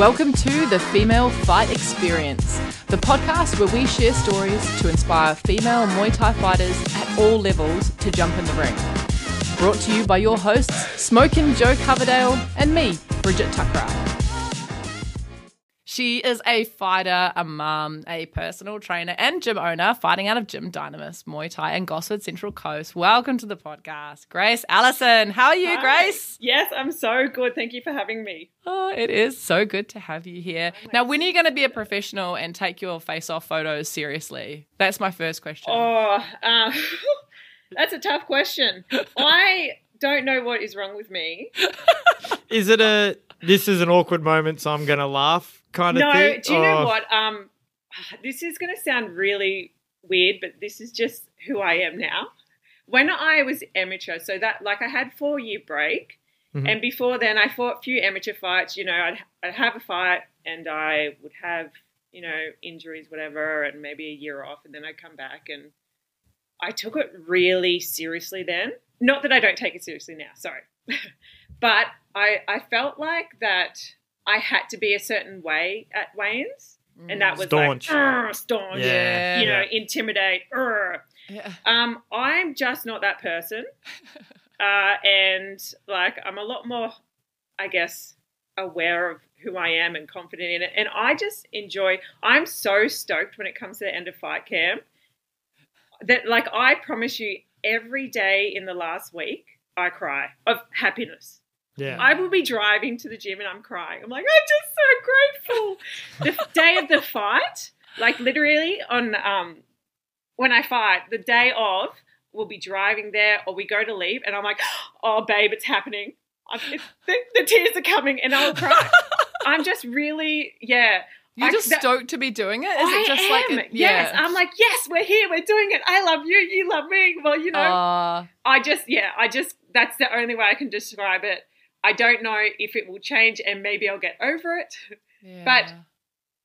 Welcome to the Female Fight Experience, the podcast where we share stories to inspire female Muay Thai fighters at all levels to jump in the ring. Brought to you by your hosts, Smokin' Joe Coverdale and me, Bridget Thakrar. She is a fighter, a mum, a personal trainer, and gym owner, fighting out of Gym Dynamis, Muay Thai, and Gosford Central Coast. Welcome to the podcast, Grace Allison. How are you, Hi. Grace? Yes, I'm so good. Thank you for having me. Oh, it is so good to have you here. Now, when are you going to be a professional and take your face-off photos seriously? That's my first question. Oh, uh, that's a tough question. I don't know what is wrong with me. Is it a this is an awkward moment, so I'm gonna laugh kind of No, thing? do you know what? Um, this is going to sound really weird, but this is just who I am now. When I was amateur, so that like I had four year break, Mhm. and before then I fought a few amateur fights. You know, I'd, I'd have a fight and I would have you know injuries, whatever, and maybe a year off, and then I'd come back and I took it really seriously then. Not that I don't take it seriously now, sorry, but I I felt like that I had to be a certain way at weigh-ins, and that was Staunch. like staunch, Yeah. you know, Yeah. intimidate. Yeah. Um, I'm just not that person, uh, and like I'm a lot more, I guess, aware of who I am and confident in it. And I just enjoy. I'm so stoked when it comes to the end of fight camp that, like, I promise you, every day in the last week, I cry of happiness. Yeah. I will be driving to the gym and I'm crying. I'm like, I'm just so grateful. the day of the fight, like literally on um when I fight, the day of, we'll be driving there or we go to leave and I'm like, oh babe, it's happening. The, the tears are coming and I'll cry. I'm just really, yeah. You're I- just that- stoked to be doing it? Is I it just am. like a- yes? I'm like yes, we're here, we're doing it. I love you, you love me. Well, you know, Uh, I just, yeah, I just, that's the only way I can describe it. I don't know if it will change and maybe I'll get over it. yeah. But-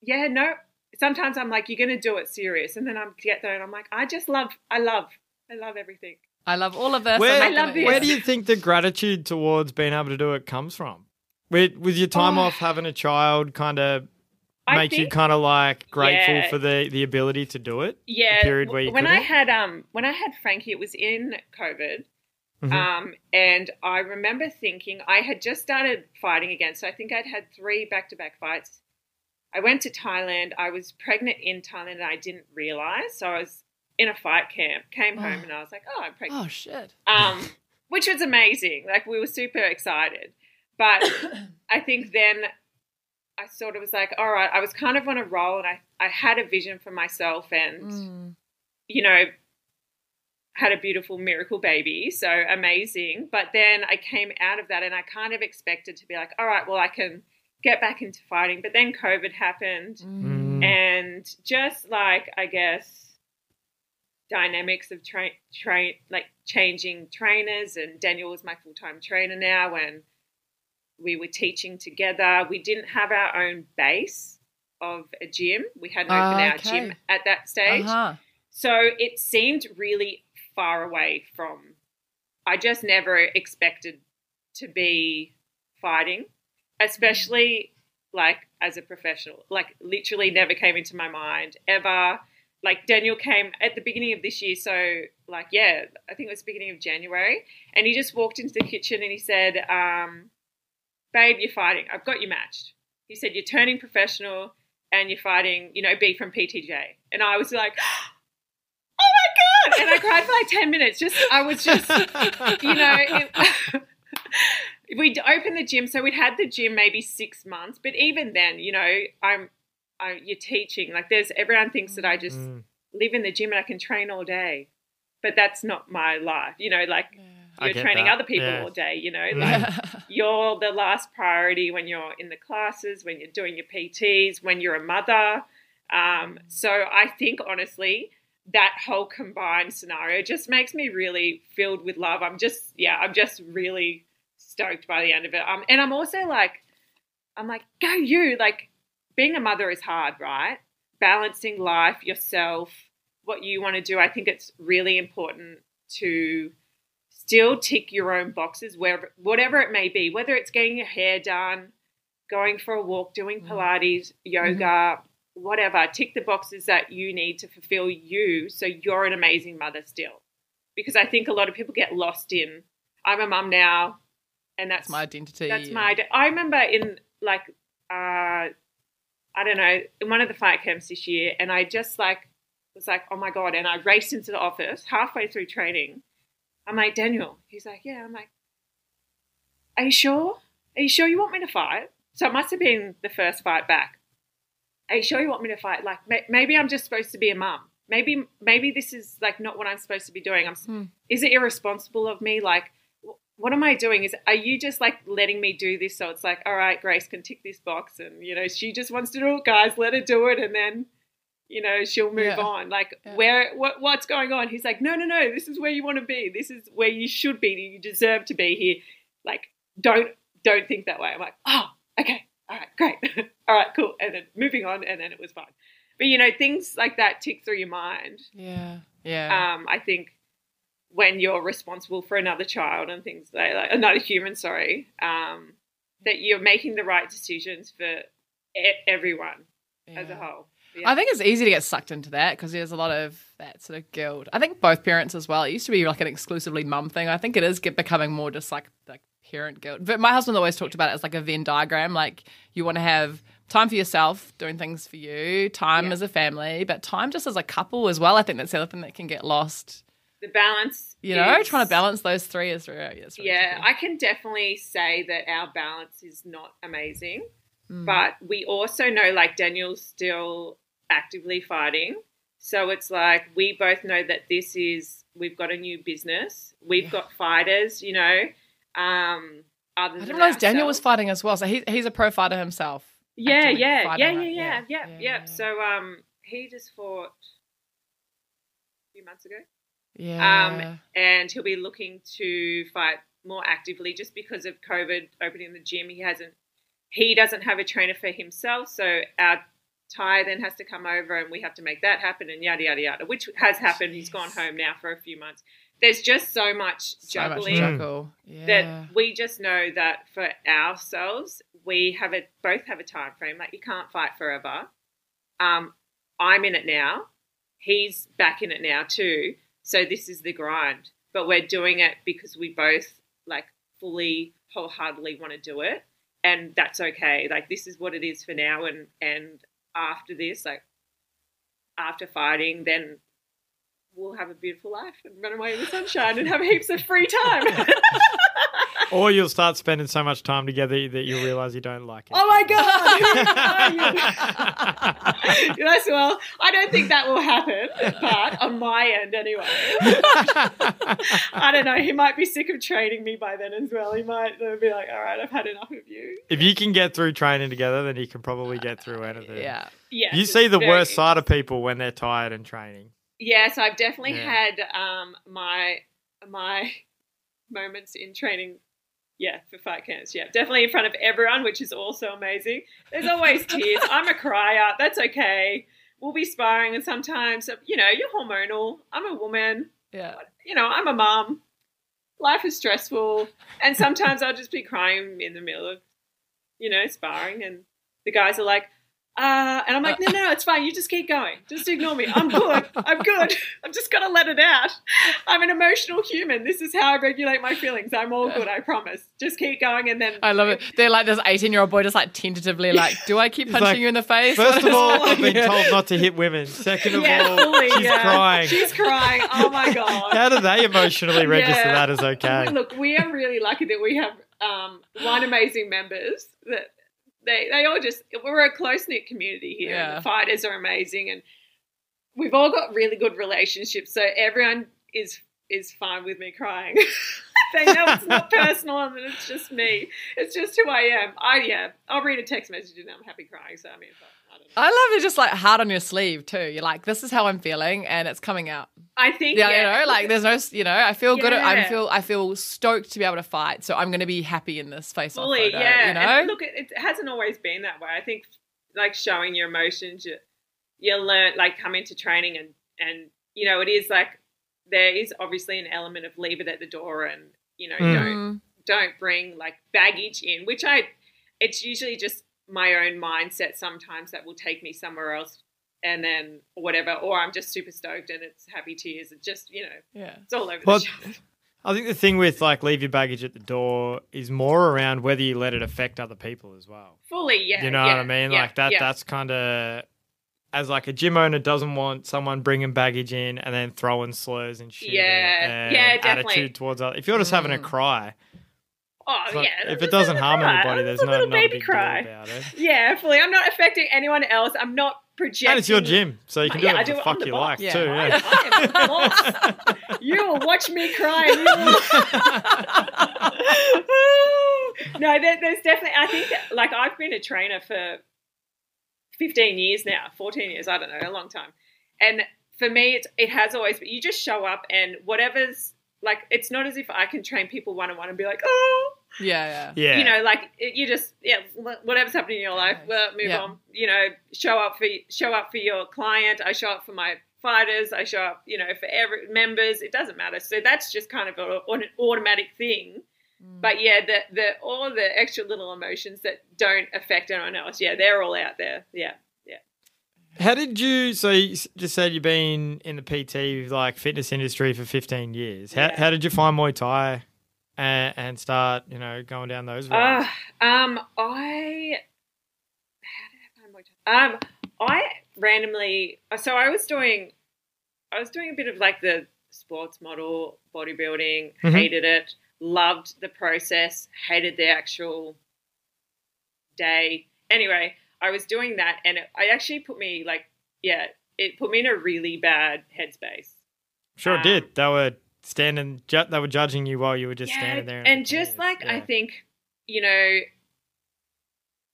Yeah, no, sometimes I'm like, you're going to do it serious. And then I get there and I'm like, I just love, I love, I love everything. I love all of us. Where, I'm not I love gonna- this. where do you think the gratitude towards being able to do it comes from? With, with your time Oh. off, having a child, kind of I makes you kind of like grateful Yeah. for the the ability to do it. Yeah. period where you when I couldn't? had, um, when I had Frankie, it was in COVID. Mhm. Um, and I remember thinking I had just started fighting again. So I think I'd had three back to back fights. I went to Thailand. I was pregnant in Thailand and I didn't realize. So I was in a fight camp, came home and I was like, oh, I'm pregnant. Oh, shit. Um, which was amazing. Like we were super excited. But I think then I sort of was like, all right, I was kind of on a roll and I, I had a vision for myself and Mm. you know, had a beautiful miracle baby. So amazing. But then I came out of that and I kind of expected to be like, all right, well, I can get back into fighting. But then COVID happened. Mm. And just like, I guess, dynamics of train, train, like changing trainers. And Daniel was my full time trainer now. And we were teaching together. We didn't have our own base of a gym. We hadn't Ah, opened our okay. gym at that stage. Uh-huh. So it seemed really far away from. I just never expected to be fighting, especially like as a professional. Like literally never came into my mind ever. Like Daniel came at the beginning of this year, so like yeah, I think it was beginning of January, and he just walked into the kitchen and he said, um, "Babe, you're fighting. I've got you matched." He said, "You're turning professional." And you're fighting, you know, B from PTJ. And I was like, oh my god! And I cried for like ten minutes. Just I was just, you know, it, we'd opened the gym, so we'd had the gym maybe six months. But even then, you know, I'm, I, you're teaching. Like, there's everyone thinks that I just Mm. live in the gym and I can train all day, but that's not my life. You know, like I you're training that. other people Yeah. all day. You know, Mm. like you're the last priority when you're in the classes, when you're doing your PTs, when you're a mother. Um, so I think honestly, that whole combined scenario just makes me really filled with love. I'm just, yeah, I'm just really stoked by the end of it. Um, and I'm also like, I'm like, go you! Like, being a mother is hard, right? Balancing life, yourself, what you want to do. I think it's really important to still tick your own boxes, wherever, whatever it may be, whether it's getting your hair done, going for a walk, doing Mm. Pilates, yoga, whatever. Tick the boxes that you need to fulfill you so you're an amazing mother still. Because I think a lot of people get lost in, I'm a mum now, and that's That's my identity. that's my. I remember in like, uh, I don't know, in one of the fight camps this year, and I just like was like, oh my god, and I raced into the office halfway through training. I'm like, Daniel. He's like, yeah. I'm like, are you sure? Are you sure you want me to fight? So it must have been the first fight back. Are you sure you want me to fight? Like maybe I'm just supposed to be a mum. Maybe maybe this is like not what I'm supposed to be doing. I'm. Hmm. Is it irresponsible of me? Like what am I doing? Is are you just like letting me do this? So it's like, all right, Grace can tick this box, and you know she just wants to do it, guys. Let her do it, and then you know she'll move Yeah. on. Like Yeah. where what what's going on? He's like, no, no, no. This is where you want to be. This is where you should be. You deserve to be here. Like don't don't think that way. I'm like, oh, okay, all right, great, all right, cool. And then moving on, and then it was fine. But you know things like that tick through your mind Yeah. Yeah. um, I think when you're responsible for another child and things like, like another human, sorry, um, that you're making the right decisions for e- everyone as a whole. Yeah. I think it's easy to get sucked into that because there's a lot of that sort of guilt. I think both parents as well. It used to be like an exclusively mum thing. I think it is get, becoming more just like like parent guilt. But my husband always talked about it as like a Venn diagram. Like you want to have time for yourself, doing things for you, time Yeah. as a family, but time just as a couple as well. I think that's the other thing that can get lost. the balance, You know, is- trying to balance those three is really, really Yeah, tricky. I can definitely say that our balance is not amazing, Mm. but we also know like Daniel's still actively fighting. So it's like we both know that this is we've got a new business. We've Yeah. got fighters, you know. Um other I didn't realize Daniel was fighting as well. So he, he's a pro fighter himself. Yeah, yeah, yeah, yeah, yeah, Yeah, yeah. So um he just fought a few months ago. Yeah. and he'll be looking to fight more actively just because of COVID opening the gym. He hasn't, he doesn't have a trainer for himself, so our Ty then has to come over and we have to make that happen and yada yada yada, which has happened. He's gone home now for a few months. There's just so much so much juggling juggle. Yeah. that we just know that for ourselves, we have a both have a time frame. Like you can't fight forever. Um, I'm in it now. He's back in it now too. So this is the grind. But we're doing it because we both like fully wholeheartedly want to do it. And that's okay. Like this is what it is for now and and after this, like after fighting, then we'll have a beautiful life and run away in the sunshine and have heaps of free time. Or you'll start spending so much time together that you'll realize you don't like it. Oh my god! yes, well, I don't think that will happen, but on my end anyway. I don't know. He might be sick of training me by then as well. He might be like, "All right, I've had enough of you." if you can get through training together, then you can probably get through anything. yeah. Yeah, You see the worst side of people when they're tired and training. Yes, I've definitely Yeah. had um, my my moments in training. Yeah, for fight camps. Yeah, definitely in front of everyone, which is also amazing. There's always tears. I'm a crier. That's okay. We'll be sparring, and sometimes you know you're hormonal. I'm a woman. Yeah. You know, I'm a mom. Life is stressful, and sometimes I'll just be crying in the middle of, you know, sparring, and the guys are like, uh, and I'm like, no, no, no, it's fine. You just keep going. Just ignore me. I'm good. I'm good. I'm just gonna let it out. I'm an emotional human. This is how I regulate my feelings. I'm all good. I promise. Just keep going, and then I love it. They're like this 18 year old boy just like tentatively like, do I keep punching like, you in the face? First of all, I've been told not to hit women. Second of yeah, all, fully, she's yeah. crying. She's crying. Oh my god. How do they emotionally register Yeah. that as okay? Look, we are really lucky that we have um, one amazing members that they they all just we're a close knit community here. Yeah. the fighters are amazing, and we've all got really good relationships. So everyone is is fine with me crying. they know it's not personal and it's just me. It's just who I am. I yeah. I'll read a text message and I'm happy crying. So I mean, I don't know. I love it just like hard on your sleeve too. You're like, this is how I'm feeling and it's coming out. I think Yeah, yeah, you know, like there's no, you know, I feel good. I feel, I feel stoked to be able to fight. So I'm going to be happy in this face off photo. yeah. You know, And look, it, it hasn't always been that way. I think like showing your emotions, you, you learn like come into training and and you know it is like there is obviously an element of leave it at the door and you know Mm. don't don't bring like baggage in, which I it's usually just my own mindset sometimes that will take me somewhere else and then whatever or i'm just super stoked and it's happy tears it just you know Yeah. it's all over Well, the shop I think the thing with like leave your baggage at the door is more around whether you let it affect other people as well. fully yeah you know yeah, what I mean? yeah, like that. yeah. That's kind of as like a gym owner doesn't want someone bringing baggage in and then throwing slurs and shit. Yeah. and Yeah, definitely. Attitude towards other. If you're just having a Mm. cry, oh it's like- yeah if it doesn't harm cry. anybody, there's It's a no, little not baby big cry deal about it. yeah fully i'm not affecting anyone else i'm not projecting And it's your gym, so you can do Yeah, I whatever do the it. Fuck the you boss. like Yeah. too. Yeah. I am the boss. you will watch me cry. And you will... no, there, there's definitely. I think that, like I've been a trainer for 15 years now, 14 years. I don't know, a long time. And for me, it's, it has always. But you just show up, and whatever's like, it's not as if I can train people one on one and be like, oh, Yeah, yeah. Yeah. you know, like it, you just yeah, whatever's happening in your life, well, move Yeah. on. You know, show up for show up for your client. I show up for my fighters. I show up, you know, for every members. It doesn't matter. So that's just kind of a, an automatic thing. Mm. But yeah, the the all the extra little emotions that don't affect anyone else. Yeah, they're all out there. Yeah. How did you? So you just said you've been in the PT like fitness industry for 15 years. How Yeah. how did you find Muay Thai and, and start you know going down those roads? Uh, um, I how did I find Muay Thai? Um, I randomly so I was doing I was doing a bit of like the sports model bodybuilding, Mhm. hated it, loved the process, hated the actual day. Anyway, I was doing that and it, I actually put me like yeah, it put me in a really bad headspace. sure it um, did. They were standing. Ju- they were judging you while you were just standing there. in and just like I think, you know,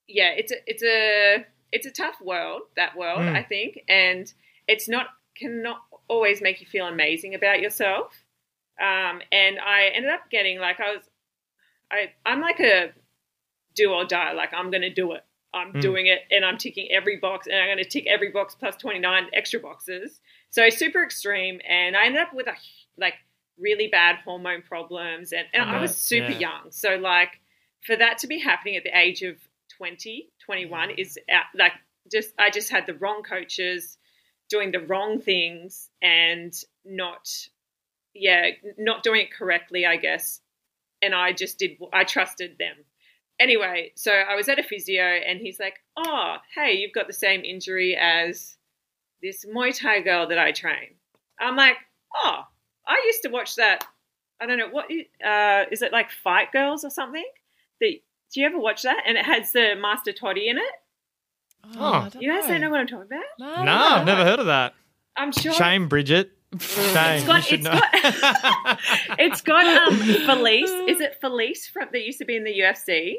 yeah, it's a it's a it's a tough world that world Mm. I think, and it's not cannot always make you feel amazing about yourself. Um, and I ended up getting like I was, I I'm like a do or die. Like I'm going to do it. I'm Mm. doing it, and I'm ticking every box, and I'm going to tick every box plus 29 extra boxes. So super extreme, and I ended up with a like really bad hormone problems, and, and I I was super yeah. young. So like for that to be happening at the age of 20, 21 is out, like just I just had the wrong coaches doing the wrong things and not yeah not doing it correctly I guess and I just did I trusted them anyway so I was at a physio and he's like oh hey you've got the same injury as this Muay Thai girl that I train I'm like oh I used to watch that I don't know what uh, is it like Fight Girls or something that do you ever watch that and it has the Master Toddy in it Oh. I you guys don't know what I'm talking about No, no, I've never heard of that. I'm sure Shame, Bridget. Shame. got- you should it's know. got- it's got um Felice. Is it Felice from that used to be in the UFC?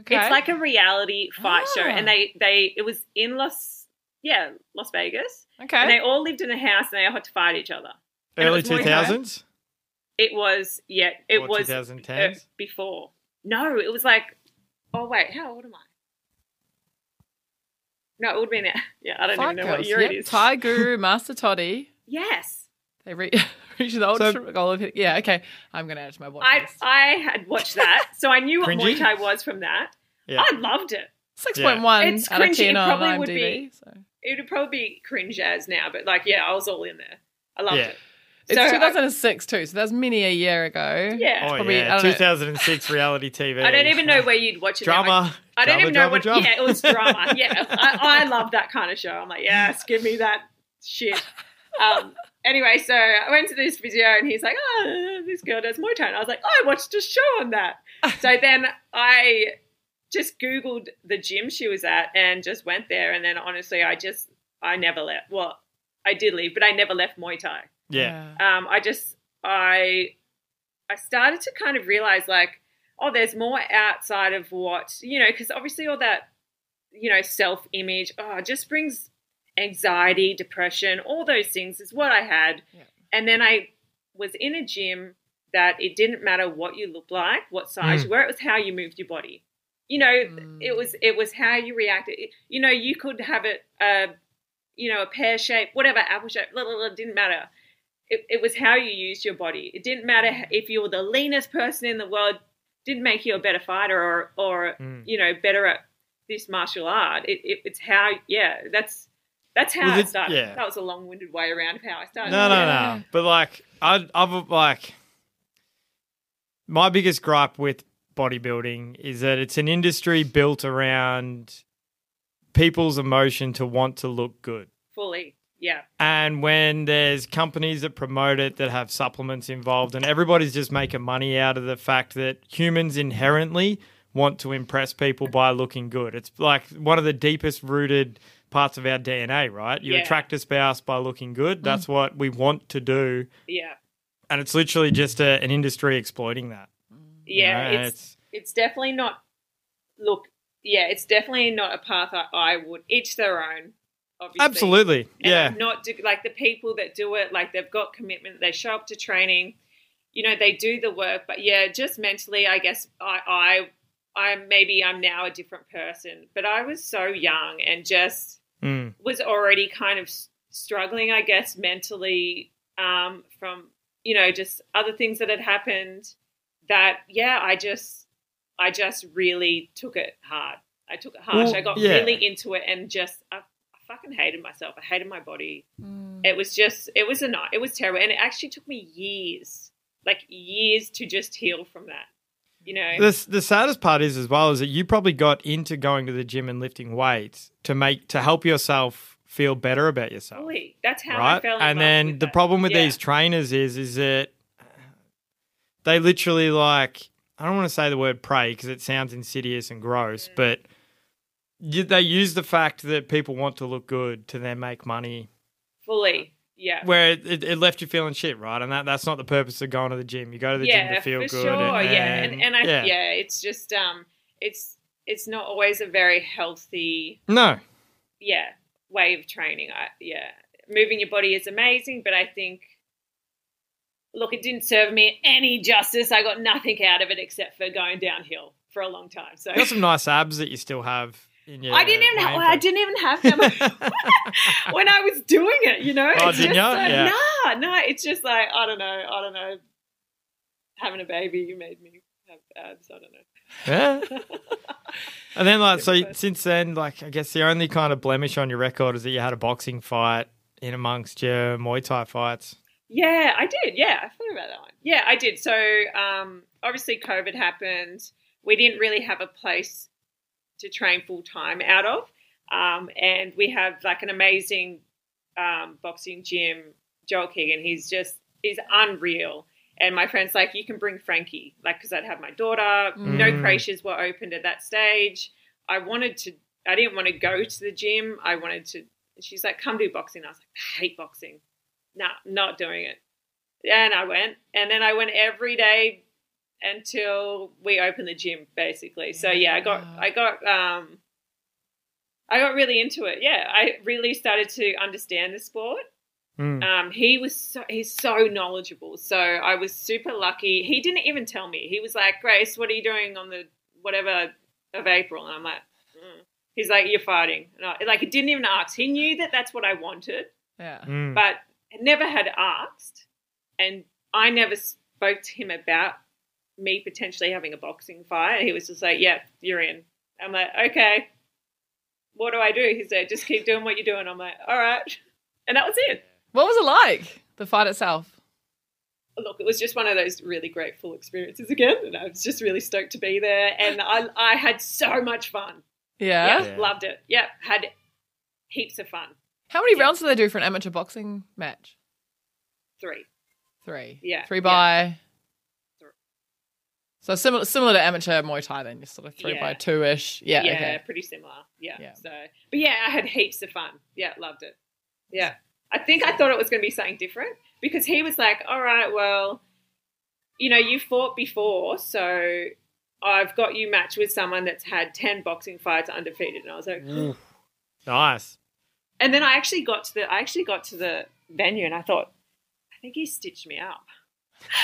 Okay. It's like a reality fight show, Ah. and they they it was in Las yeah Las Vegas, okay. and they all lived in a house and they all had to fight each other. Early was Muay two Thai. thousands. It was yeah, it Or was 2010s? uh, before. No, it was like oh wait, how old am I? No, it would have been yeah. I don't Fight even know what Girls. year Yep. it is. Thai Guru, Master Toddy. Yes, They re- reached the ultimate So- goal of hit. Yeah, okay. I'm going to add it to my watch I list. I had watched that, so I knew what Cringy? Muay Thai was from that. Yeah. I loved it. 6.1 It's out of cringy. 10 It on probably would be- So. It would probably be cringe as now, but like yeah, I was all in there. I loved Yeah. it. It's So I- 2006 too, so that's many a year ago. Yeah, Oh probably- yeah, don't know. 2006 reality TV. I don't even know where you'd watch it. now. drama. I, I don't drama, even know what. drama. Yeah, it was drama. Yeah, I, I love that kind of show. I'm like, yes, give me that shit. Um, anyway, so I went to this physio and he's like, oh, this girl does Muay Thai. And I was like, oh, I watched a show on that. so then I just Googled the gym she was at and just went there. And then honestly, I just, I never left. Well, I did leave, but I never left Muay Thai. Yeah. um, I just I I started to kind of realize like, oh, there's more outside of what you know, because obviously all that you know self image, oh, just brings anxiety, depression, all those things is what I had, Yeah. and then I was in a gym that it didn't matter what you looked like, what size you were, it was how you moved your body. You know, Mm. it was it was how you reacted. You know, you could have it, uh, you know, a pear shape, whatever, apple shape, blah, blah, blah, didn't matter it, it was how you used your body. It didn't matter if you were the leanest person in the world. didn't make you a better fighter or or Mm. you know better at this martial art. It, it, it's how yeah that's that's how Well, I started. yeah. That was a long-winded way around of how I started. No, no, Yeah. no. But like, I, I've like, my biggest gripe with bodybuilding is that it's an industry built around people's emotion to want to look good. fully. Yeah, And when there's companies that promote it that have supplements involved, and everybody's just making money out of the fact that humans inherently want to impress people by looking good. It's like one of the deepest rooted parts of our DNA, right? You Yeah. attract a spouse by looking good. That's mm-hmm. what we want to do. yeah, And it's literally just a, an industry exploiting that. you yeah. know? it's it's definitely not. Look, yeah, it's definitely not a path I, I would. Each their own. Obviously. absolutely. And Yeah. I'm not do, like the people that do it, like they've got commitment, they show up to training, you know, they do the work. But yeah, just mentally, I guess I, I, I maybe I'm now a different person, but I was so young and just Mm. was already kind of struggling, I guess, mentally um, from you know just other things that had happened. That yeah, I just, I just really took it hard. I took it harsh. Well, I got yeah. really into it and just I, I fucking hated myself. I hated my body. Mm. It was just it was a night. It was terrible, and it actually took me years, like years, to just heal from that. You know, The, the saddest part is as well is that you probably got into going to the gym and lifting weights to make to help yourself feel better about yourself. fully. That's how I right? fell. In And then the that. problem with Yeah. these trainers is is that they literally like I don't want to say the word prey because it sounds insidious and Mm. gross, but they use the fact that people want to look good to then make money, fully, yeah. where it, it, left you feeling shit, right? And that that's not the purpose of going to the gym. You go to the gym to feel for good. sure. and, yeah, and and I yeah. yeah. it's just um, it's it's not always a very healthy no, yeah way of training. I yeah, moving your body is amazing, but I think. Look, it didn't serve me any justice. I got nothing out of it except for going downhill for a long time. So you got some nice abs that you still have your. I didn't even have, I didn't even have them when I was doing it. You know, Oh, it's just like, Yeah. nah, nah. It's just like I don't know, I don't know. Having a baby, you made me have abs. I don't know. Yeah. And then, like, so since then, like, I guess the only kind of blemish on your record is that you had a boxing fight in amongst your Muay Thai fights. Yeah, I did. Yeah, I thought about that one. Yeah, I did. So um, obviously, COVID happened. We didn't really have a place to train full time out of, um, and we have like an amazing um, boxing gym. Joel Keegan, he's just he's unreal. And my friend's like, you can bring Frankie, like, because I'd have my daughter. No Mm. creches were opened at that stage. I wanted to. I didn't want to go to the gym. I wanted to. She's like, come do boxing. I was like, I hate boxing nah, not doing it. And I went, and then I went every day until we opened the gym, basically. So yeah, I got, I got, um, I got really into it. Yeah, I really started to understand the sport. Mm. Um, he was so, he's so knowledgeable. So I was super lucky. He didn't even tell me. He was like, Grace, what are you doing on the whatever of April? And I'm like, mm. he's like, you're fighting. And I, like, he didn't even ask. He knew that that's what I wanted Yeah. Mm. but never had asked, and I never spoke to him about me potentially having a boxing fight. He was just like, "Yeah, you're in." I'm like, "Okay, what do I do?" He said, "Just keep doing what you're doing." I'm like, "All right," and that was it. What was it like? The fight itself. Look, it was just one of those really grateful experiences again, and I was just really stoked to be there, and I I had so much fun. Yeah. Yeah, loved it. Yeah, had heaps of fun. How many Yeah. rounds do they do for an amateur boxing match? Three. Three. Yeah, Three yeah. by. Three. So similar, similar to amateur Muay Thai, then you're sort of three Yeah. by two ish. Yeah. yeah, Okay. pretty similar. Yeah. Yeah. So, but yeah, I had heaps of fun. Yeah, loved it. Yeah. I think I thought it was going to be something different because he was like, all right, well, you know, you fought before, so I've got you matched with someone that's had 10 boxing fights undefeated. And I was like, mm. Oof. Nice. and then I actually got to the, I actually got to the venue and I thought, I think he stitched me up.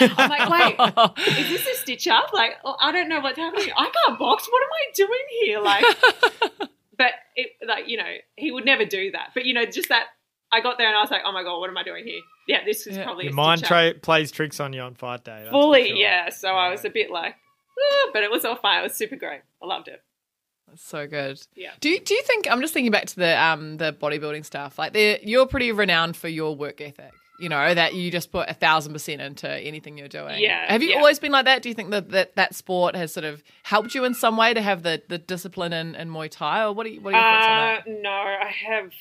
I'm like, wait, is this a stitch up? Like, oh, I don't know what's happening. I can't box. What am I doing here? Like, but it, like, you know, he would never do that. But you know, just that I got there and I was like, oh my god, what am I doing here? Yeah, this is Yeah. probably Your a mind tra- plays tricks on you on fight day. that's fully. sure. Yeah. So I was a bit like, "Ah," but it was all fine. It was super great. I loved it. That's so good. Yeah. Do you, do you think I'm just thinking back to the um the bodybuilding stuff? Like you're pretty renowned for your work ethic. You know that you just put a thousand percent into anything you're doing. Yeah, Have you yeah. always been like that? Do you think that, that that sport has sort of helped you in some way to have the, the discipline in, in Muay Thai, or what are, you, what are your thoughts on Uh, that? no, I have.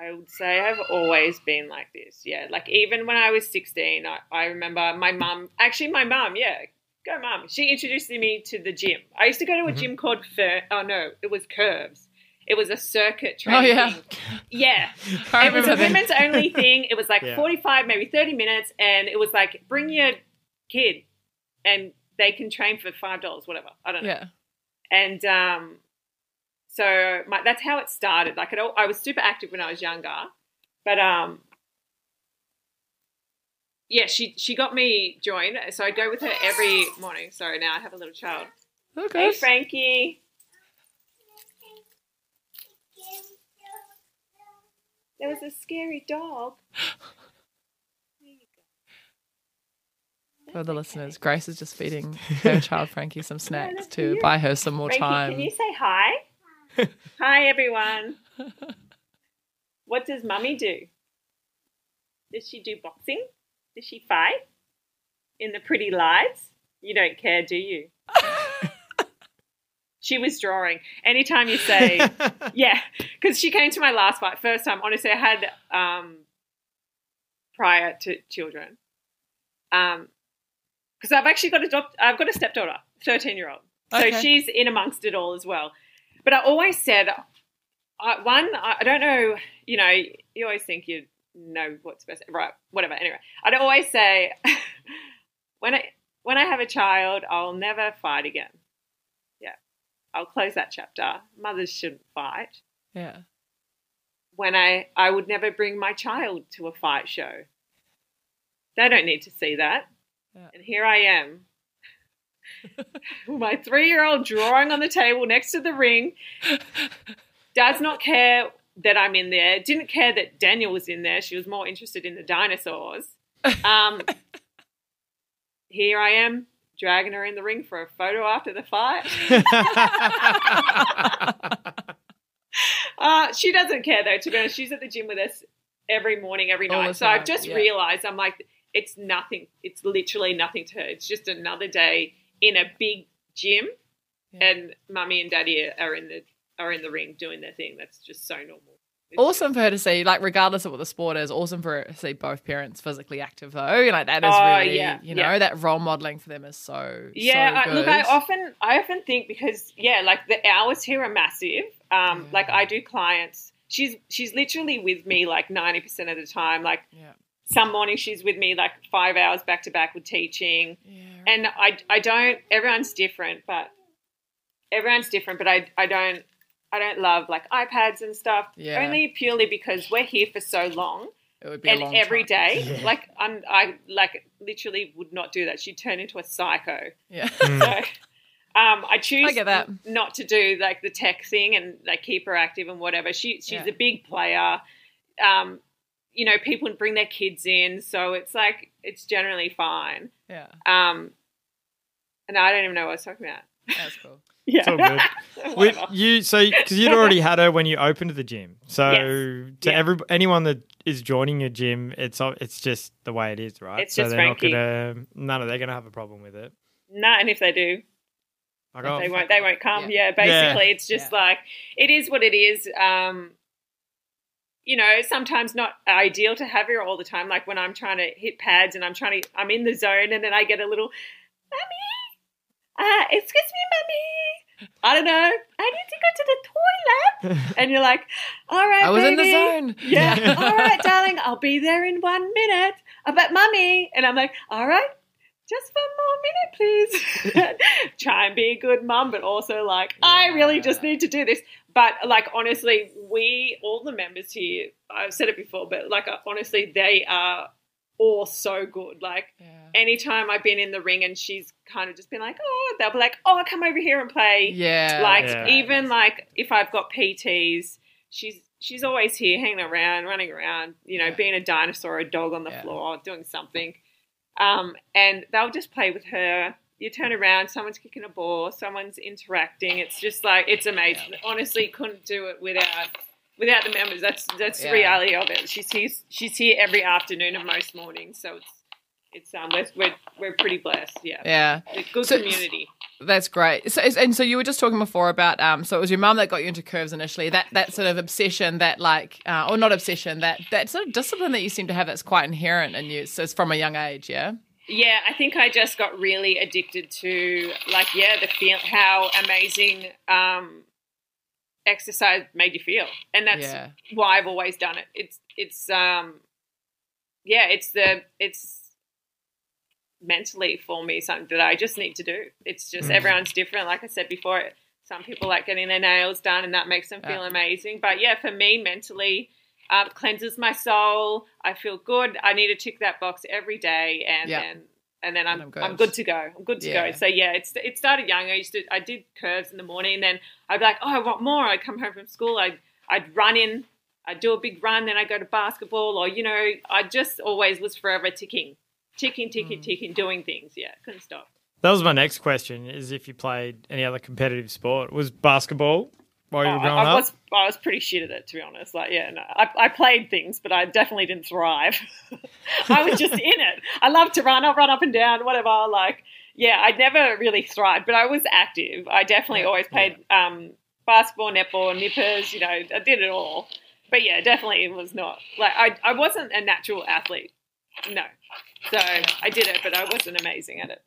I would say I've always been like this. Yeah, like even when I was sixteen, I, I remember my mum. Actually, my mum. Yeah, go mum. She introduced me to the gym. I used to go to a gym called Fur. Oh no, it was Curves. It was a circuit Oh training. yeah, thing. Yeah, I it was a remember that. women's only thing. It was like Yeah. 45, maybe 30 minutes. And it was like, bring your kid and they can train for $5, whatever. I don't know. Yeah, And um, so my, that's how it started. Like, it, all- I was super active when I was younger. But um, yeah, she, she got me joined. So I go with her every morning. Sorry, now I have a little child. okay. Hey, Frankie. There was a scary dog. For the listeners, Grace is just feeding her child Frankie some snacks to buy her some more Frankie, time. can you say hi? hi, everyone. What does mummy do? Does she do boxing? Does she fight? In the pretty lights? You don't care, do you? She was drawing. Anytime you say, yeah, because she came to my last fight first time. Honestly, I had um, prior to children, um, because I've actually got a doc- I've got a stepdaughter, thirteen year old, so Okay. she's in amongst it all as well. But I always said, I, one, I I don't know, you know, you always think you know what's best, right? Whatever. Anyway, I'd always say, when I when I have a child, I'll never fight again. I'll close that chapter. Mothers shouldn't fight yeah, when I I would never bring my child to a fight show. They don't need to see that. Yeah. And here I am. my three year old drawing on the table next to the ring. Does not care that I'm in there. Didn't care that Daniel was in there. She was more interested in the dinosaurs. Um, here I am dragging her in the ring for a photo after the fight. Uh, she doesn't care though. To be honest, she's at the gym with us every morning, every All night. So I've just yeah. realised I'm like, it's nothing. It's literally nothing to her. It's just another day in a big gym, Yeah. and mummy and daddy are in the are in the ring doing their thing. That's just so normal. Awesome for her to see, like, regardless of what the sport is, awesome for her to see both parents physically active, though. Like, that is Oh, really, yeah, you know, yeah. that role modeling for them is so, Yeah, so I, look, I often I often think because yeah, like the hours here are massive. Um, Yeah. like I do clients. She's she's literally with me like ninety percent of the time. Like some morning she's with me like five hours back to back with teaching. And I, I don't everyone's different but everyone's different but I, I don't I don't love like iPads and stuff Yeah. only purely because we're here for so long it would be a and long every time. day Yeah. like I'm I like literally would not do that she'd turn into a psycho Yeah. so um I choose I get that. not to do like the tech thing and like keep her active and whatever she she's Yeah. a big player um you know people bring their kids in so it's like it's generally fine yeah. um, and I don't even know what I was talking about. That's cool. Yeah, It's all good. With you, so because you'd already had her when you opened the gym. So Yes. to Yeah. every anyone that is joining your gym, it's it's just the way it is, right? It's so just they're Frankie. not gonna none of they're gonna have a problem with it. Nah, and if they do, Like, oh, they won't. They won't come. Yeah. Yeah, basically, it's just Yeah. like it is what it is. Um, you know, sometimes not ideal to have her all the time. Like when I'm trying to hit pads and I'm trying to, I'm in the zone, and then I get a little, mummy, uh, excuse me, mummy. I don't know. I need to go to the toilet. And you're like, all right, I was in the baby. zone. Yeah. all right, darling. I'll be there in one minute. Uh, but mummy, and I'm like, all right, just one more minute, please. Try and be a good mum, but also like, I really just need to do this. But like, honestly, we all the members here. I've said it before, but like, honestly, they are all so good. Like, Yeah. anytime I've been in the ring and she's kind of just been like, oh, they'll be like, oh, come over here and play Yeah. like Yeah. even like if I've got PTs, she's she's always here hanging around, running around, you know, Yeah. being a dinosaur, a dog on the Yeah. floor, doing something. Um, and they'll just play with her. you turn around, someone's kicking a ball, someone's interacting. It's just like it's amazing. Honestly, couldn't do it without without the members. That's that's Yeah. the reality of it. She's here she's here every afternoon and most mornings, so it's it's um we're we're, we're pretty blessed. Yeah, Yeah. A good So- community. That's great. So, and so you were just talking before about um, so it was your mum that got you into curves initially. That that sort of obsession, that like, uh, or not obsession, that that sort of discipline that you seem to have that's quite inherent in you. So it's from a young age, yeah. Yeah, I think I just got really addicted to like yeah, the feel how amazing um exercise made you feel. And that's Yeah. why I've always done it. It's it's um yeah, it's the it's mentally for me something that I just need to do. It's just Mm. everyone's different. Like I said before, some people like getting their nails done and that makes them feel Yeah. amazing. But yeah, for me mentally um, cleanses my soul. I feel good. I need to tick that box every day, and Yeah. then and then I'm And I'm I'm good. good to go. I'm good to Yeah. go. So yeah, it's it started young. I used to I did curves in the morning, and then I'd be like, oh, I want more. I'd come home from school. I'd I'd run in. I'd do a big run, then I'd go to basketball, or you know, I just always was forever ticking, ticking, ticking, Mm. ticking, doing things. Yeah, couldn't stop. That was my next question: is if you played any other competitive sport? Was basketball while you were I, growing I up? was I was pretty shit at it to be honest. Like yeah, no, I, I played things, but I definitely didn't thrive. I was just in it. I love to run. I'll run up and down, whatever. Like yeah, I never really thrived, but I was active. I definitely Yeah. always played um, basketball, netball, nippers. You know, I did it all. But yeah, definitely it was not like I I wasn't a natural athlete. No, so I did it, but I wasn't amazing at it.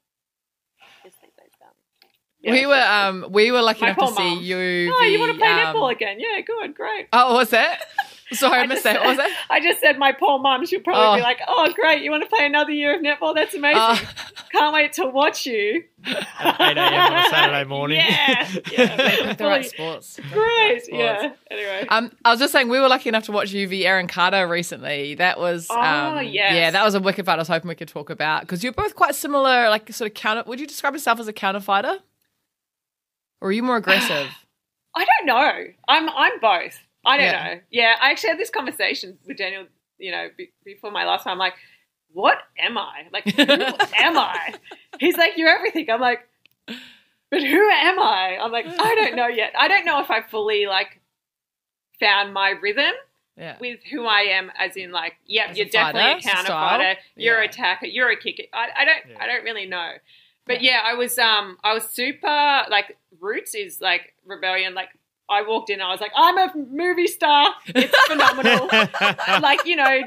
Yeah. We were um we were lucky enough to poor see you. Oh, you want to play um, netball again? Yeah, good, great. Oh, what was that? Sorry, I, I missed just that. What was said- that? I just said my poor mum. She'll probably Oh. be like, "Oh, great! You want to play another year of netball? That's amazing! Oh. Can't wait to watch you." At 8 a.m. on a Saturday morning. Yeah, yeah, the right sports. great. Sports. Yeah. Anyway, Um, I was just saying we were lucky enough to watch you v Aaron Carter recently. That was Oh, um, yes. yeah, that was a wicked fight. I was hoping we could talk about because you're both quite similar, like sort of counter. Would you describe yourself as a counter fighter, or are you more aggressive? I don't know. I'm I'm both. I don't Yeah. know. Yeah, I actually had this conversation with Daniel. You know, be, before my last time, I'm like, "What am I? Like, who am I?" He's like, "You're everything." I'm like, "But who am I?" I'm like, "I don't know yet. I don't know if I fully like found my rhythm." yeah, with who I am, as in like, yep, As you're definitely fighter, a counter fighter, you're Yeah. a attacker, you're a kicker. I, I don't, Yeah. I don't really know, but yeah. I was, um, I was super like roots is like rebellion. Like I walked in, I was like, I'm a movie star. It's phenomenal. like you know,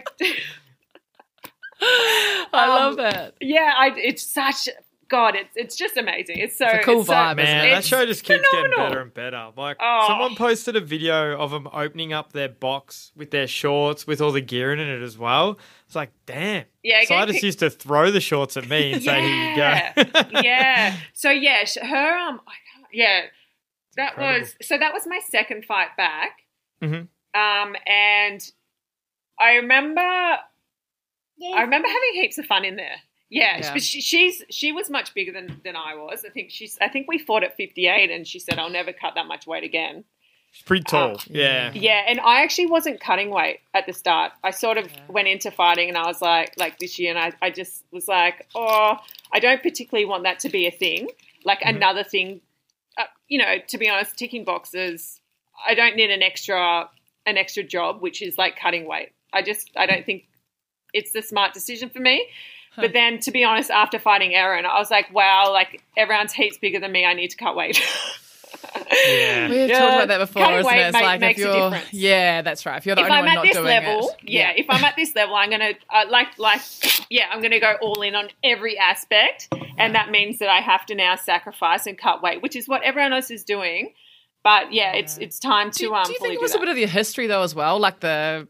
I Um, love that. yeah. I, it's such God. It's it's just amazing. It's so It's a cool so- vibe, isn't Man, it? that show just keeps getting better and better. Like Oh. someone posted a video of them opening up their box with their shorts with all the gear in it as well. It's like, damn. Yeah, So I just pic- used to throw the shorts at me and say, "Here you go." yeah. So yeah, her um, I can't- yeah, that incredible. was so that was my second fight back. Mhm. Um, and I remember, I remember having heaps of fun in there. Yeah, Yeah. but she, she's she was much bigger than than I was. I think she's. I think we fought at fifty eight, and she said, "I'll never cut that much weight again." It's pretty tall. Yeah. Yeah, and I actually wasn't cutting weight at the start. I sort of Yeah. went into fighting and I was like, like this year, and I, I just was like, oh, I don't particularly want that to be a thing. Like Mhm. another thing, uh, you know, to be honest, ticking boxes, I don't need an extra, an extra job, which is like cutting weight. I just, I don't think it's the smart decision for me. Huh. But then, to be honest, after fighting Aaron, I was like, wow, like everyone's heaps bigger than me. I need to cut weight. Yeah. We've Yeah, talked about that before, cutting isn't weight it? It's make- like makes a you're, difference. yeah, that's right. If you're the if only I'm one at not this doing level, it, yeah, if I'm at this level, I'm gonna uh, like like yeah, I'm gonna go all in on every aspect, and that means that I have to now sacrifice and cut weight, which is what everyone else is doing. But yeah, it's Yeah. it's time to do, um. do you think it was a bit of your history though as well, like the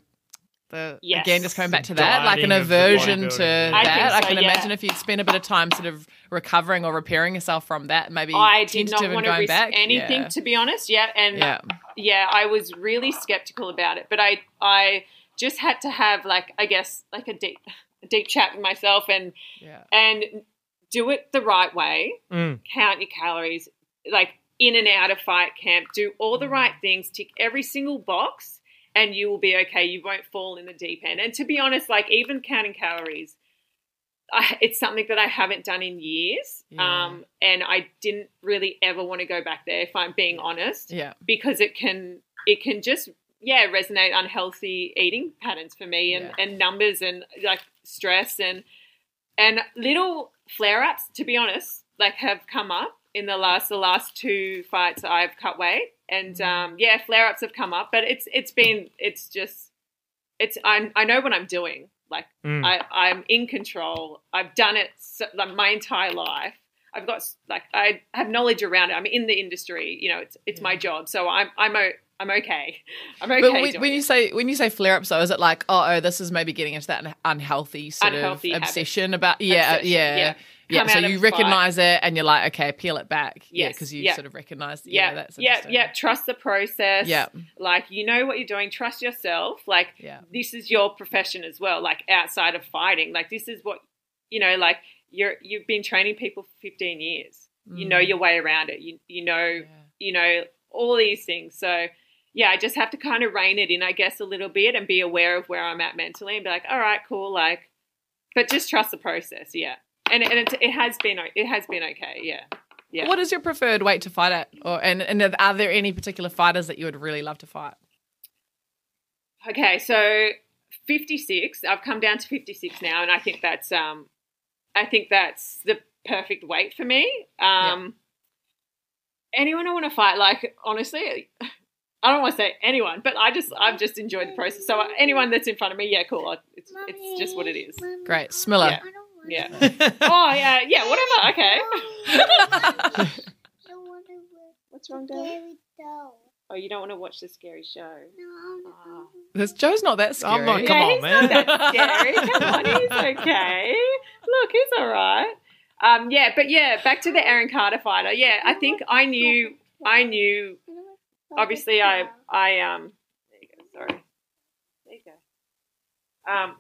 the Yes. again just coming back to that, like an dieting of the aversion to. I that. think I can yeah. imagine if you'd spent a bit of time sort of recovering or repairing yourself from that, maybe I did not want to risk back. anything, Yeah. to be honest. Yeah, and yeah. yeah, I was really skeptical about it, but I I just had to have like I guess like a deep a deep chat with myself and yeah. and do it the right way. Mm. count your calories, like in and out of fight camp, do all the right things, tick every single box, and you will be okay. You won't fall in the deep end. And to be honest, like even counting calories, I, it's something that I haven't done in years. Yeah. Um, and I didn't really ever want to go back there, if I'm being honest, Yeah. because it can it can just yeah resonate unhealthy eating patterns for me and, Yeah. and numbers and like stress and and little flare ups. To be honest, like have come up in the last the last two fights I've cut weight, and um, yeah, flare ups have come up, but it's it's been it's just it's I I know what I'm doing. Like Mm. I I'm in control. I've done it so, like my entire life. I've got like I have knowledge around it. I'm in the industry. You know, it's it's my job, so I'm I'm o- I'm okay. I'm okay. But when, when you say when you say flare ups, though, is it like oh, oh, this is maybe getting into that unhealthy sort Unhealthy of habit. obsession about yeah, Obsession, yeah, yeah. Yeah. So you fight. recognize it and you're like, okay, peel it back, yeah, because you yeah. sort of recognize, yeah, yeah, that's yeah, yeah. Trust the process. Yeah. like you know what you're doing. Trust yourself. Like yeah, this is your profession as well. Like outside of fighting, like this is what you know. Like you're you've been training people for 15 years. You know Mm. your way around it. You you know Yeah. you know all these things. So yeah, I just have to kind of rein it in, I guess, a little bit and be aware of where I'm at mentally and be like, all right, cool, like, but just trust the process. Yeah, and and it, it has been it has been okay. Yeah, yeah. What is your preferred weight to fight at, or and and are there any particular fighters that you would really love to fight? Okay, so 56. I've come down to 56 now, and I think that's um, I think that's the perfect weight for me. Um, anyone I want to fight, like honestly, I don't want to say anyone, but I just I've just enjoyed the process. So anyone that's in front of me, yeah, cool. It's it's just what it is. Great, Smilla. Yeah. Yeah. Oh yeah, yeah. Whatever. Okay. What's wrong, Dad? Oh, you don't want to watch the scary show. Oh. This Joe's not that scary. I'm not- Come yeah, on, he's man. not that scary. Come on, he's okay. Look, he's all right. Um, yeah, but yeah, back to the Erin Carter fighter. Yeah, I think I knew. I knew. Obviously, I. I um. There you go. Sorry. There you go. Um,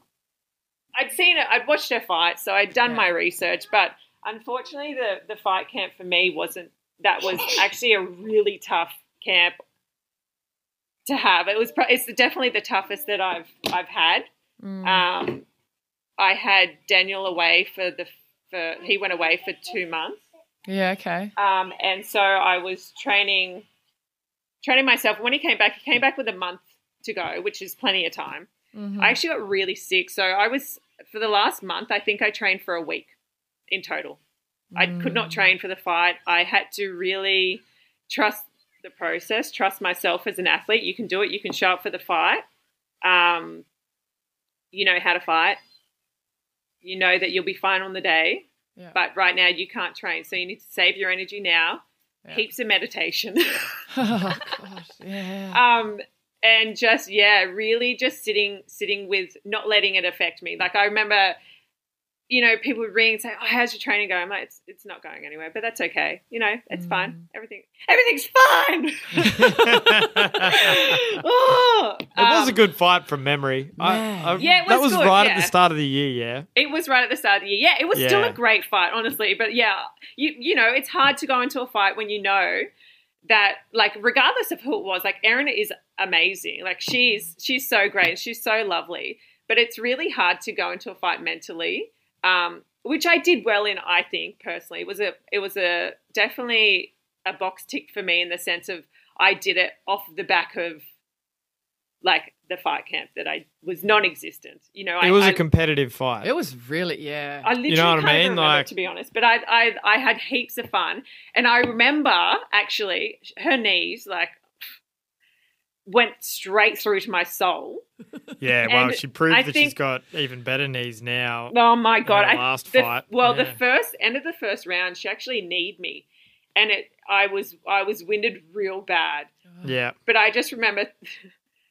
I'd seen it. I'd watched her fight, so I'd done Yeah. my research. But unfortunately, the the fight camp for me wasn't. That was actually a really tough camp to have. It was. It's definitely the toughest that I've I've had. Mm. Um, I had Daniel away for the for he went away for two months, yeah, okay. um, and so I was training training myself. When he came back, he came back with a month to go, which is plenty of time. Mhm. I actually got really sick, so I was for the last month. I think I trained for a week in total. I could not Mm. train for the fight. I had to really trust the process, trust myself as an athlete. You can do it. You can show up for the fight. Um, you know how to fight. You know that you'll be fine on the day, Yeah. but right now you can't train. So you need to save your energy now. Yeah. Heaps of meditation. oh, God, yeah. um, and just yeah, really just sitting sitting with not letting it affect me. Like I remember, you know, people would ring and say, "Oh, how's your training going?" I'm like, "It's it's not going anywhere, but that's okay. You know, it's Mm. fine. Everything everything's fine." oh, It was a um, good fight from memory. Yeah. I, Yeah, it that was was good, right at the start of the year. Yeah, It was right at the start of the year. Yeah, it was still a great fight, honestly. But yeah, you you know, it's hard to go into a fight when you know that like regardless of who it was, like Erin is amazing. Like she's she's so great and she's so lovely. But it's really hard to go into a fight mentally. Um, which I did well in, I think, personally. It was a it was a definitely a box tick for me in the sense of I did it off the back of like the fight camp that I was non-existent. You know, it I, was I, a competitive fight. It was really, yeah. I literally You know what I can't mean? remember, Like- to be honest, but I, I I had heaps of fun, and I remember actually her knees like went straight through to my soul. yeah, well, she proved I that she's got even better knees now. Oh my god! her I, last the, fight, Well, the first end of the first round, she actually kneed me, and it I was I was winded real bad. Yeah, But I just remember.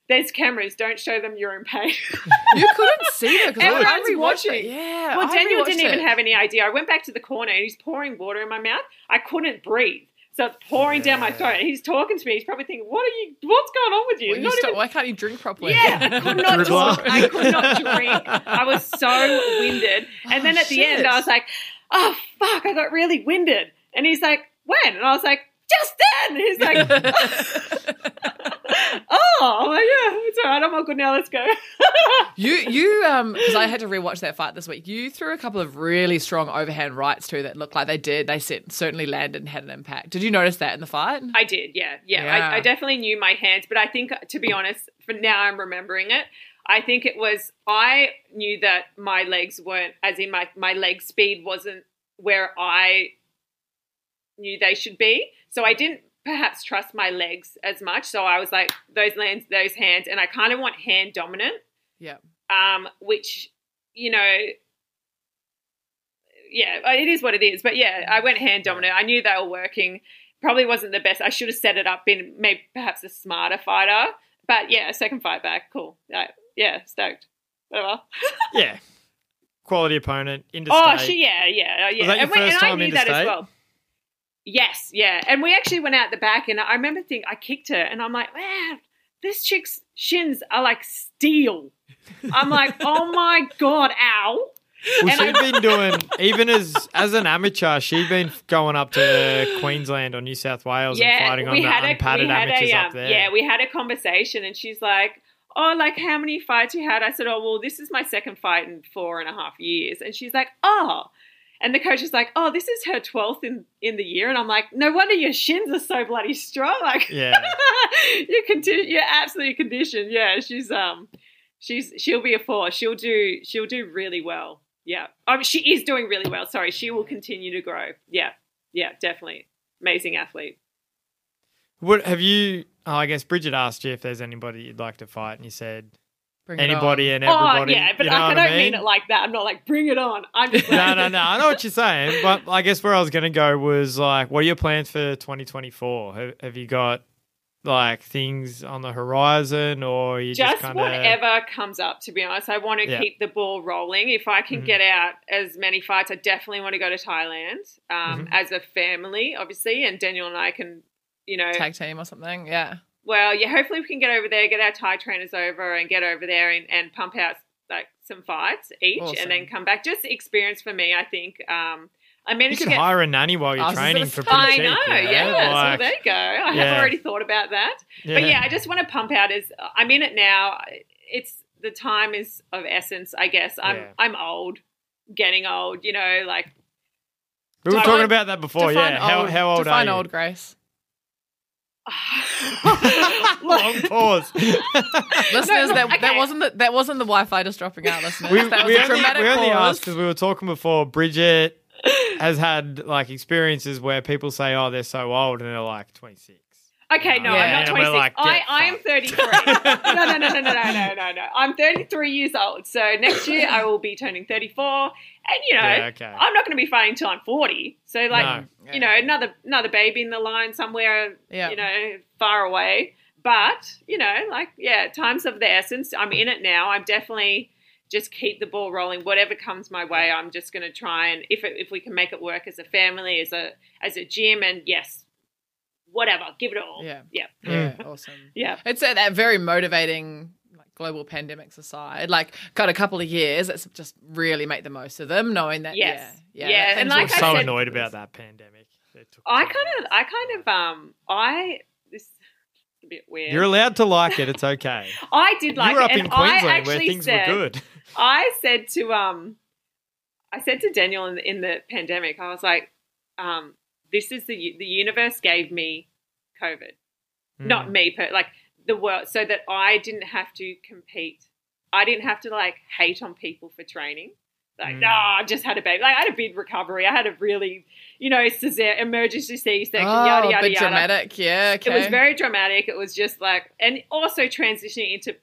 There's cameras. Don't show them you're in pain. You couldn't see it because I, I Everyone's watching. it. Yeah. Well, I Daniel didn't even have any idea. I went back to the corner and he's pouring water in my mouth. I couldn't breathe. So it's pouring down my throat. And he's talking to me. He's probably thinking, "What are you? What's going on with you?" Well, you Not stop- even- why can't you drink properly? yeah, I could not Dribbler. talk. I could not drink. I was so winded. And oh, then Oh, at the end, I was like, "Oh fuck!" I got really winded. And he's like, "When?" And I was like, "Just then." He's like, "Oh, I'm like, yeah, it's all right. I'm all good now let's go. You you um because I had to rewatch that fight this week. You threw a couple of really strong overhand rights too that looked like they did. They set, certainly landed and had an impact. Did you notice that in the fight? I did, yeah, yeah. Yeah. I, I definitely knew my hands, but I think, to be honest, for now I'm remembering it. I think it was I knew that my legs weren't, as in my my leg speed wasn't where I knew they should be. So I didn't perhaps trust my legs as much. So I was like those lands, those hands, and I kind of want hand dominant. Yeah. um, which you know, yeah, uh, it is what it is. But yeah, I went hand dominant. I knew they were working. Probably wasn't the best. I should have set it up in maybe perhaps a smarter fighter. But yeah, second fight back, cool. Yeah, yeah stoked. Whatever. Yeah. Quality opponent, oh, interstate. Oh, she, yeah, yeah, uh, yeah. Was that your and, first and I time knew that as interstate? well. Yes, yeah. And we actually went out the back, and I remember thinking, I kicked her, and I'm like, man, this chick's shins are like steel. I'm like, oh my god, ow. Well, and she'd I- been doing even as as an amateur. She'd been going up to Queensland or New South Wales and fighting on we the had a, unpadded amateurs a, up um, there. Yeah, we had a conversation, and she's like, "Oh, like how many fights you had?" I said, "Oh, well, this is my second fight in four and a half years," and she's like, "Oh." And the coach is like, "Oh, this is her twelfth in in the year," and I'm like, "No wonder your shins are so bloody strong. Like, Yeah. you're condi- you're absolutely conditioned. Yeah, she's um, she's she'll be a four. She'll do she'll do really well. Yeah, um, she is doing really well. Sorry, she will continue to grow. Yeah, yeah, definitely amazing athlete. What have you? Oh, I guess Bridget asked you if there's anybody you'd like to fight, and you said Bring it anybody on. and everybody. Oh yeah, but you know I, I don't I mean? mean it like that. I'm not like bring it on. I'm just no, like, no, no. I know what you're saying, but I guess where I was going to go was like, what are your plans for 2024? Have, have you got like things on the horizon, or you just, just kind of whatever comes up. To be honest, I want to Yeah. keep the ball rolling. If I can Mhm. get out as many fights, I definitely want to go to Thailand um, Mhm. as a family, obviously. And Daniel and I can, you know, tag team or something. Yeah. Well, yeah. Hopefully, we can get over there, get our Thai trainers over, and get over there and, and pump out like some fights each, Awesome. and then come back. Just experience for me, I think. Um, I You managed could to get hire a nanny while you're was training for say- pretty I cheap. know, you know? yeah. so there you go. I Yeah. have already thought about that. But yeah, I just want to pump out as I'm in it now. It's the time is of essence, I guess. I'm Yeah. I'm old, getting old. You know, like we were Define- talking about that before. Define Yeah, how old, how old define are you? old Grace. Long pause. Listeners, look, that, okay. that wasn't the, that wasn't the Wi-Fi just dropping out. Listeners, we, that was we a only, dramatic we only pause. asked because we were talking before. Bridget has had like experiences where people say, "Oh, they're so old," and they're like 26. Okay, no, I'm not 26. Like, I, I am 33. no, no, no, no, no, no, no, no. I'm 33 years old. So next year I will be turning 34. And, you know, yeah, okay. I'm not going to be fighting until I'm 40. So, like, no. you know, another another baby in the line somewhere, yeah. you know, far away. But, you know, like, yeah, time's of the essence. I'm in it now. I'm definitely just keep the ball rolling. Whatever comes my way, I'm just going to try and if, it, if we can make it work as a family, as a as a gym, and yes, whatever, give it all. Yeah. yeah, Yeah, awesome. yeah. It's uh, that very motivating, like global pandemics aside. Like, got a couple of years. Let's just really make the most of them, knowing that. Yes. Yeah, Yeah, that and things like will I so said- annoyed about that pandemic. I two kind of. I kind of, um, I this is a bit weird. You're allowed to like it. It's okay. I did like you were it, up and in I Queensland where actually things said, were good. I said to um, I said to Daniel in the, in the pandemic, I was like, um, this is the the universe gave me COVID, not Mm. me, but like the world, so that I didn't have to compete. I didn't have to like hate on people for training. Like, Mm. no, I just had a baby. Like, I had a big recovery. I had a really, you know, cesar- emergency C-section, Oh, yada yada yada. dramatic. Yeah, okay. It was very dramatic. It was just like, and also transitioning into,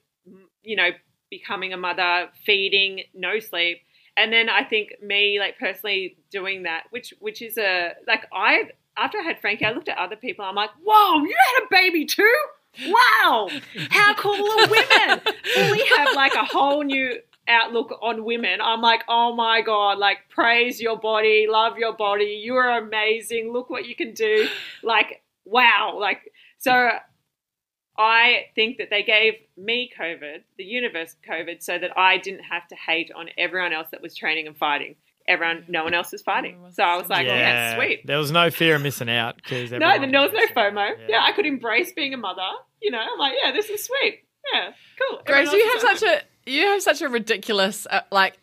you know, becoming a mother, feeding, no sleep, and then I think me, like personally doing that, which which is a like I after I had Frankie, I looked at other people. I'm like, whoa, you had a baby too. Wow, how cool are women? we have like a whole new outlook on women. I'm like, oh my god, like praise your body, love your body. You are amazing. Look what you can do. Like, wow. Like, so I think that they gave me COVID, the universe COVID, so that I didn't have to hate on everyone else that was training and fighting. Everyone, no one else was fighting. So I was like, oh, yeah, sweet. There was no fear of missing out because No, then there was no FOMO. Yeah. I could embrace being a mother. You know, I'm like, yeah, this is sweet. Yeah, cool. Grace, you have such a you have such a ridiculous uh, like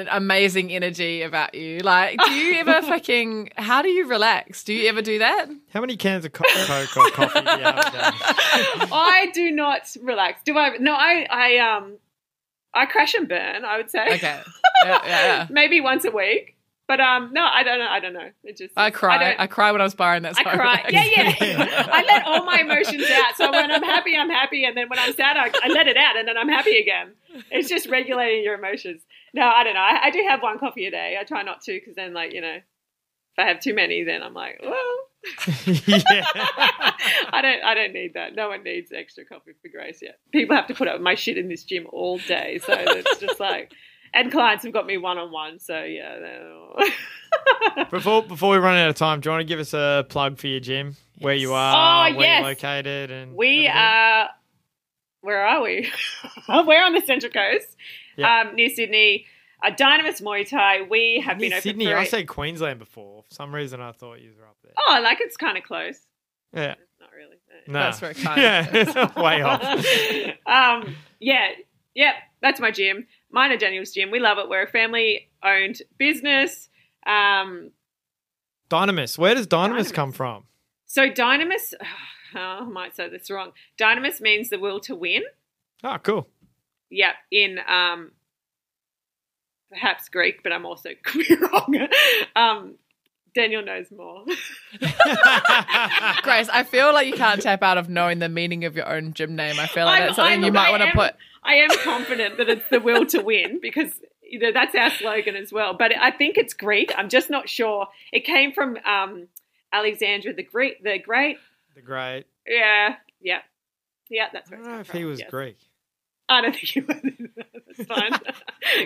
an amazing energy about you. Like, do you ever fucking how do you relax? Do you ever do that? How many cans of co- Coke or coffee do you have? I do not relax. Do I? No, I, I, um, I crash and burn. I would say. Okay. Yeah, yeah, yeah. Maybe once a week, but um, no, I don't know. I don't know. It just I cry. don't- I, cry when I was borrowing that. I cry. Yeah, yeah. I let all my emotions out. So when I'm happy, I'm happy, and then when I'm sad, I, I let it out, and then I'm happy again. It's just regulating your emotions. No, I don't know. I, I do have one coffee a day. I try not to because then, like, you know, if I have too many, then I'm like, well, yeah. I don't. I don't need that. No one needs extra coffee for Grace yet. People have to put up my shit in this gym all day, so it's just like. And clients have got me one on one, so yeah. Before before we run out of time, do you want to give us a plug for your gym, where you are, Oh, where yes. you're located, and We everything? are. Where are we? We're on the Central Coast, Yeah. um, near Sydney. Uh, Dynamis Muay Thai. We have Near been open Sydney. for. I said Queensland before. For some reason, I thought you were up there. oh, I like it's kind of close. Yeah, Not really. no, That's very kind. Yeah, it's way off. um, yeah, yep. That's my gym. Mine and Daniel's gym. We love it. We're a family-owned business. Um, Dynamis. Where does Dynamis, Dynamis. come from? so Dynamis. Oh, I might say this wrong. Dynamis means the will to win. Oh, cool. Yep, in um, perhaps Greek, but I'm also could be wrong. Um, Daniel knows more. Grace, I feel like you can't tap out of knowing the meaning of your own gym name. I feel like I'm- that's something I'm- you might want to put. I am confident that it's the will to win because you know that's our slogan as well. But I think it's Greek. I'm just not sure. It came from um, Alexander the Great. The Great. the great. Yeah, yeah, yeah. That's I don't know if come he was yes. Greek. I don't think he was. That's fine.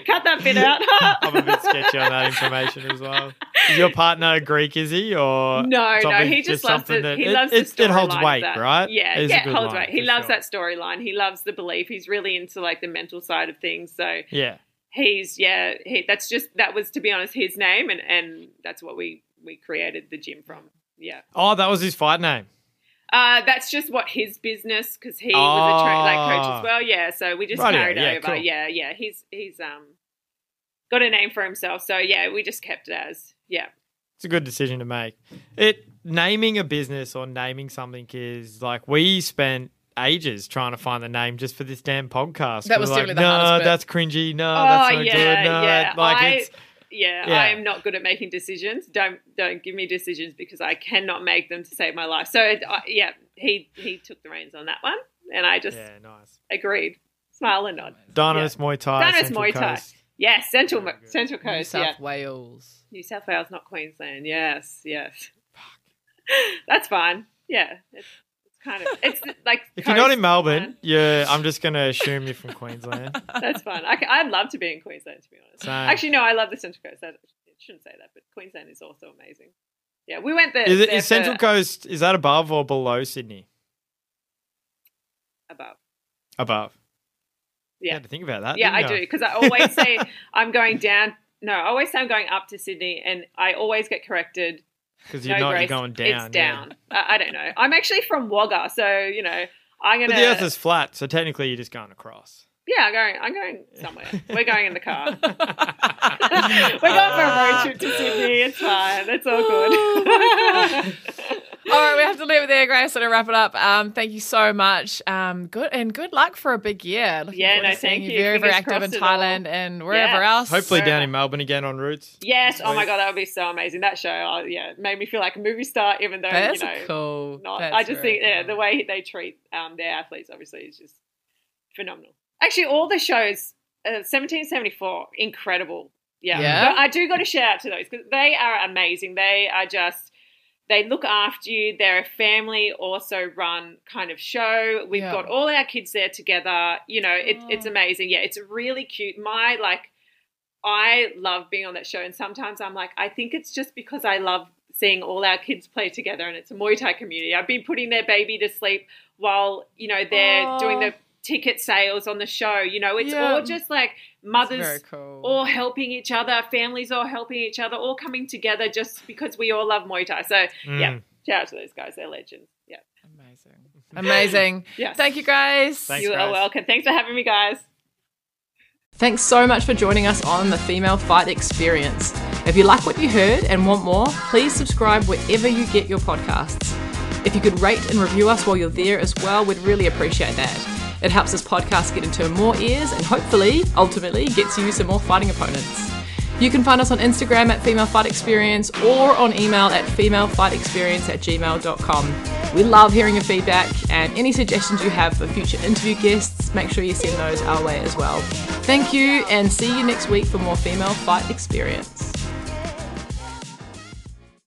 Cut that bit out. I'm a bit sketchy on that information as well. Is your partner Greek? Is he or No, no, he just, loves it. that- he loves it, it holds weight, right? Yeah, It's a yeah, holds weight. He loves sure. that storyline. He loves the belief. He's really into like the mental side of things. So Yeah, he's yeah. He, that's just that was to be honest his name, and and that's what we we created the gym from. Yeah. Oh, that was his fight name. Uh, that's just what his business because he was a tra- like coach Ah. as well. Yeah, so we just Rightio, carried yeah, over. cool. Yeah, yeah. He's he's um got a name for himself. So yeah, we just kept it as yeah. It's a good decision to make. It naming a business or naming something is like we spent ages trying to find the name just for this damn podcast. That was like, definitely the no, hardest bit." that's cringy. No, that's oh not yeah, good. No, yeah. like I, it's yeah, yeah. I am not good at making decisions. Don't don't give me decisions because I cannot make them to save my life. So it, uh, yeah, he he took the reins on that one, and I just yeah, nice. agreed, smile and nod. Dynamis Muay Thai. Dynamis Central Muay Thai. Coast. Yes, Central Very good. Central New Coast. South Yeah, Wales. New South Wales, not Queensland. Yes, yes. That's fine. Yeah, it's, it's kind of it's like If you're not in Melbourne, fine. yeah, I'm just gonna assume you're from Queensland. That's fine. I, i'd love to be in Queensland, to be honest. Same. Actually, no, I love the Central Coast. I shouldn't say that, but Queensland is also amazing. Yeah, we went there. Is it there is Central for Coast? Is that above or below Sydney? above. Above. Yeah. You had to think about that. Yeah, I didn't do because I always say I'm going down. No, I always say I'm going up to Sydney, and I always get corrected. Because you're no, not. You're going down. It's yeah. down. I, I don't know. I'm actually from Wagga, so you know I'm gonna. But the Earth is flat, so technically you're just going across. Yeah, I'm going. I'm going somewhere. We're going in the car. We're going for a road trip to Sydney. It's fine. It's all good. All right, we have to leave it there, Grace, and wrap it up. Um, thank you so much. Um, good and good luck for a big year. Looking Yeah, no, to thank you. you. Very, very active in crossed all- Thailand and wherever Yeah. else. Hopefully Fair down in Melbourne again on Roots. yes. Oh my god, that would be so amazing. That show, oh, yeah, made me feel like a movie star. Even though That's you know, cool. not. That's I just very think yeah, cool. the way they treat um, their athletes obviously is just phenomenal. Actually, all the shows, uh, 1774, incredible. Yeah, Yeah? But I do got to shout out to those because they are amazing. They are just. They look after you. They're a family also run kind of show. We've Yeah. got all our kids there together. You know, it, it's Oh. amazing. Yeah, it's really cute. My like I love being on that show, and sometimes I'm like, I think it's just because I love seeing all our kids play together, and it's a Muay Thai community. I've been putting their baby to sleep while you know they're doing the ticket sales on the show. You know, it's Yeah. all just like mothers cool. all helping each other, families all helping each other, all coming together just because we all love Muay Thai. So yeah, Mm. shout out to those guys, they're legends. Yeah. Amazing. Amazing. Yes. Thank you, guys. Thanks, you guys. are welcome. Thanks for having me, guys. Thanks so much for joining us on the Female Fight Experience. If you like what you heard and want more, please subscribe wherever you get your podcasts. If you could rate and review us while you're there as well, we'd really appreciate that. It helps this podcast get into more ears and hopefully, ultimately, gets you some more fighting opponents. You can find us on Instagram at Female Fight Experience or on email at femalefightexperience at gmail.com. We love hearing your feedback and any suggestions you have for future interview guests, make sure you send those our way as well. Thank you and see you next week for more Female Fight Experience.